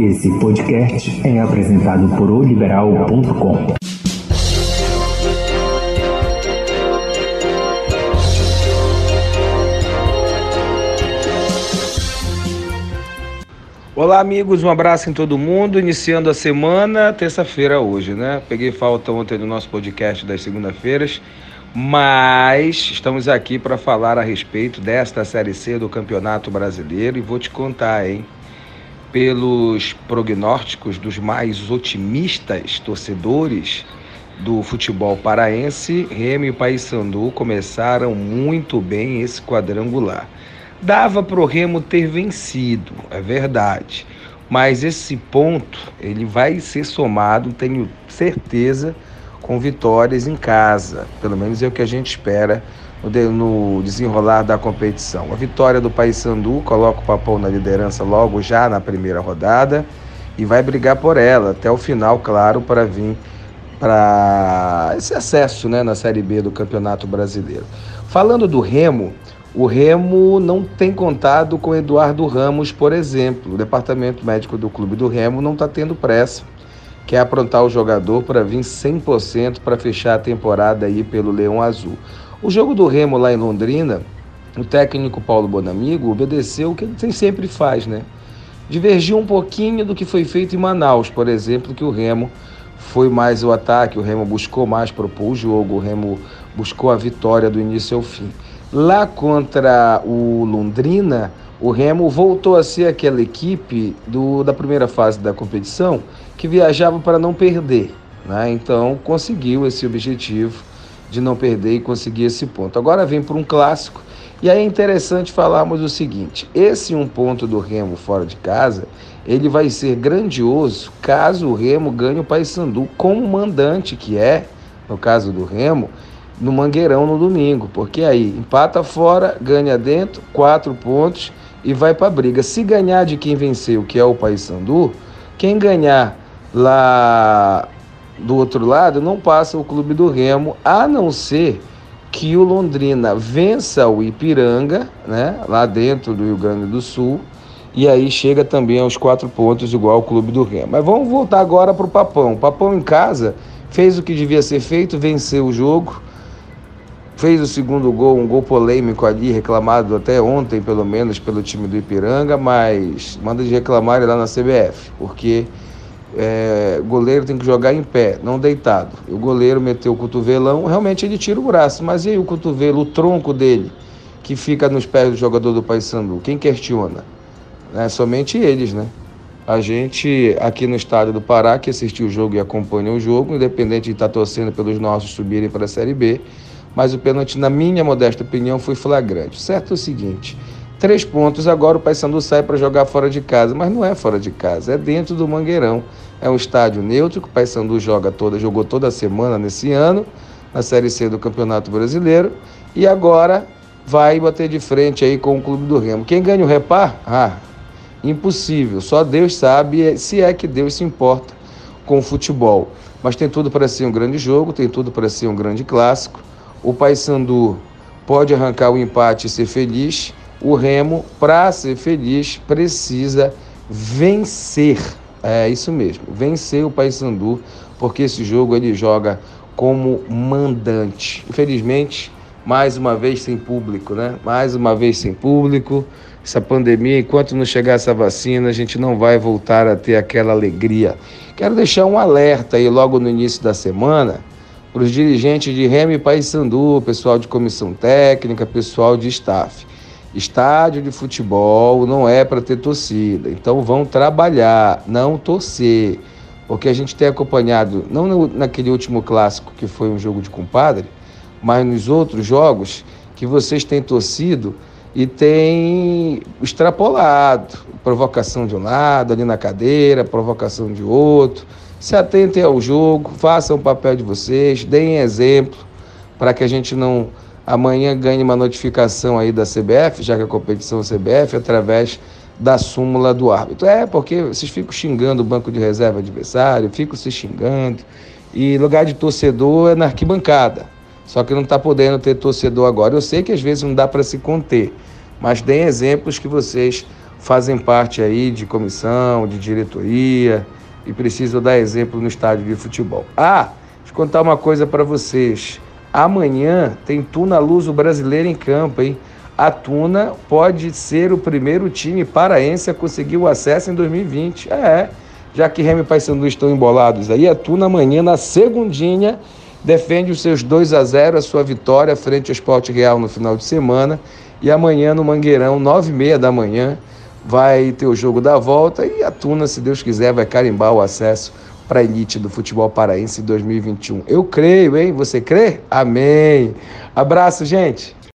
Esse podcast é apresentado por oliberal.com. Olá, amigos, um abraço em todo mundo. Iniciando a semana, terça-feira hoje, né? Peguei falta ontem no nosso podcast das segunda-feiras, mas estamos aqui para falar a respeito desta Série C do Campeonato Brasileiro e vou te contar, hein? Pelos prognósticos dos mais otimistas torcedores do futebol paraense, Remo e Paysandu começaram muito bem esse quadrangular. Dava para o Remo ter vencido, é verdade. Mas esse ponto ele vai ser somado, tenho certeza, com vitórias em casa. Pelo menos é o que a gente espera no desenrolar da competição. A vitória do Paysandu coloca o Papão na liderança logo já na primeira rodada e vai brigar por ela até o final, claro, para vir para esse acesso né, na Série B do Campeonato Brasileiro. Falando do Remo, o Remo não tem contado com Eduardo Ramos, por exemplo. O departamento médico do clube do Remo não está tendo pressa. Quer aprontar o jogador para vir 100% para fechar a temporada aí pelo Leão Azul. O jogo do Remo lá em Londrina, o técnico Paulo Bonamigo obedeceu o que ele sempre faz, né? Divergiu um pouquinho do que foi feito em Manaus, por exemplo, que o Remo foi mais o ataque, o Remo buscou mais propor o jogo, o Remo buscou a vitória do início ao fim. Lá contra o Londrina, o Remo voltou a ser aquela equipe do, da primeira fase da competição que viajava para não perder. Né? Então conseguiu esse objetivo de não perder e conseguir esse ponto. Agora vem para um clássico. E aí é interessante falarmos o seguinte: esse um ponto do Remo fora de casa, ele vai ser grandioso caso o Remo ganhe o Paysandu como mandante que é, no caso do Remo, no Mangueirão no domingo, porque aí empata fora, ganha dentro, quatro pontos e vai para a briga. Se ganhar de quem venceu, que é o Paysandu, quem ganhar lá do outro lado não passa o clube do Remo, a não ser que o Londrina vença o Ipiranga, né, lá dentro do Rio Grande do Sul, e aí chega também aos quatro pontos igual ao clube do Remo. Mas vamos voltar agora para o Papão. O Papão em casa fez o que devia ser feito, venceu o jogo fez o segundo gol, um gol polêmico ali, reclamado até ontem, pelo menos, pelo time do Ipiranga, mas manda de reclamar lá na CBF, porque é, goleiro tem que jogar em pé, não deitado. E o goleiro meteu o cotovelão, realmente ele tira o braço, mas e aí o cotovelo, o tronco dele, que fica nos pés do jogador do Paysandu? Quem questiona? É somente eles, né? A gente aqui no estádio do Pará, que assistiu o jogo e acompanha o jogo, independente de estar torcendo pelos nossos subirem para a Série B, mas o pênalti, na minha modesta opinião, foi flagrante. Certo é o seguinte: três pontos, agora o Paysandu sai para jogar fora de casa, mas não é fora de casa, é dentro do Mangueirão. É um estádio neutro que o Paysandu joga toda, jogou toda semana nesse ano, na Série C do Campeonato Brasileiro, e agora vai bater de frente aí com o Clube do Remo. Quem ganha o repar? Ah, impossível. Só Deus sabe se é que Deus se importa com o futebol. Mas tem tudo para ser um grande jogo, tem tudo para ser um grande clássico. O Paysandu pode arrancar o empate e ser feliz. O Remo, para ser feliz, precisa vencer. É isso mesmo, vencer o Paysandu, porque esse jogo ele joga como mandante. Infelizmente, mais uma vez sem público, né? Mais uma vez sem público. Essa pandemia, enquanto não chegar essa vacina, a gente não vai voltar a ter aquela alegria. Quero deixar um alerta aí logo no início da semana para os dirigentes de Remy Paysandu, pessoal de comissão técnica, pessoal de staff. Estádio de futebol não é para ter torcida, então vão trabalhar, não torcer. Porque a gente tem acompanhado, não no, naquele último clássico que foi um jogo de compadre, mas nos outros jogos que vocês têm torcido e têm extrapolado. Provocação de um lado, ali na cadeira, provocação de outro se atentem ao jogo, façam o papel de vocês, deem exemplo para que a gente não amanhã ganhe uma notificação aí da CBF, já que a competição é CBF, através da súmula do árbitro. É, porque vocês ficam xingando o banco de reserva adversário, ficam se xingando, e lugar de torcedor é na arquibancada. Só que não está podendo ter torcedor agora. Eu sei que às vezes não dá para se conter, mas deem exemplos que vocês fazem parte aí de comissão, de diretoria e precisam dar exemplo no estádio de futebol. Ah, deixa eu contar uma coisa para vocês. Amanhã tem Tuna Luso brasileiro em campo, hein? A Tuna pode ser o primeiro time paraense a conseguir o acesso em 2020. É, já que Remy e Paysandu estão embolados aí, a Tuna amanhã na segundinha defende os seus 2 a 0 a sua vitória frente ao Esporte Real no final de semana e amanhã no Mangueirão, 9 e meia da manhã, vai ter o jogo da volta e a Tuna, se Deus quiser, vai carimbar o acesso para a elite do futebol paraense em 2021. Eu creio, hein? Você crê? Amém. Abraço, gente.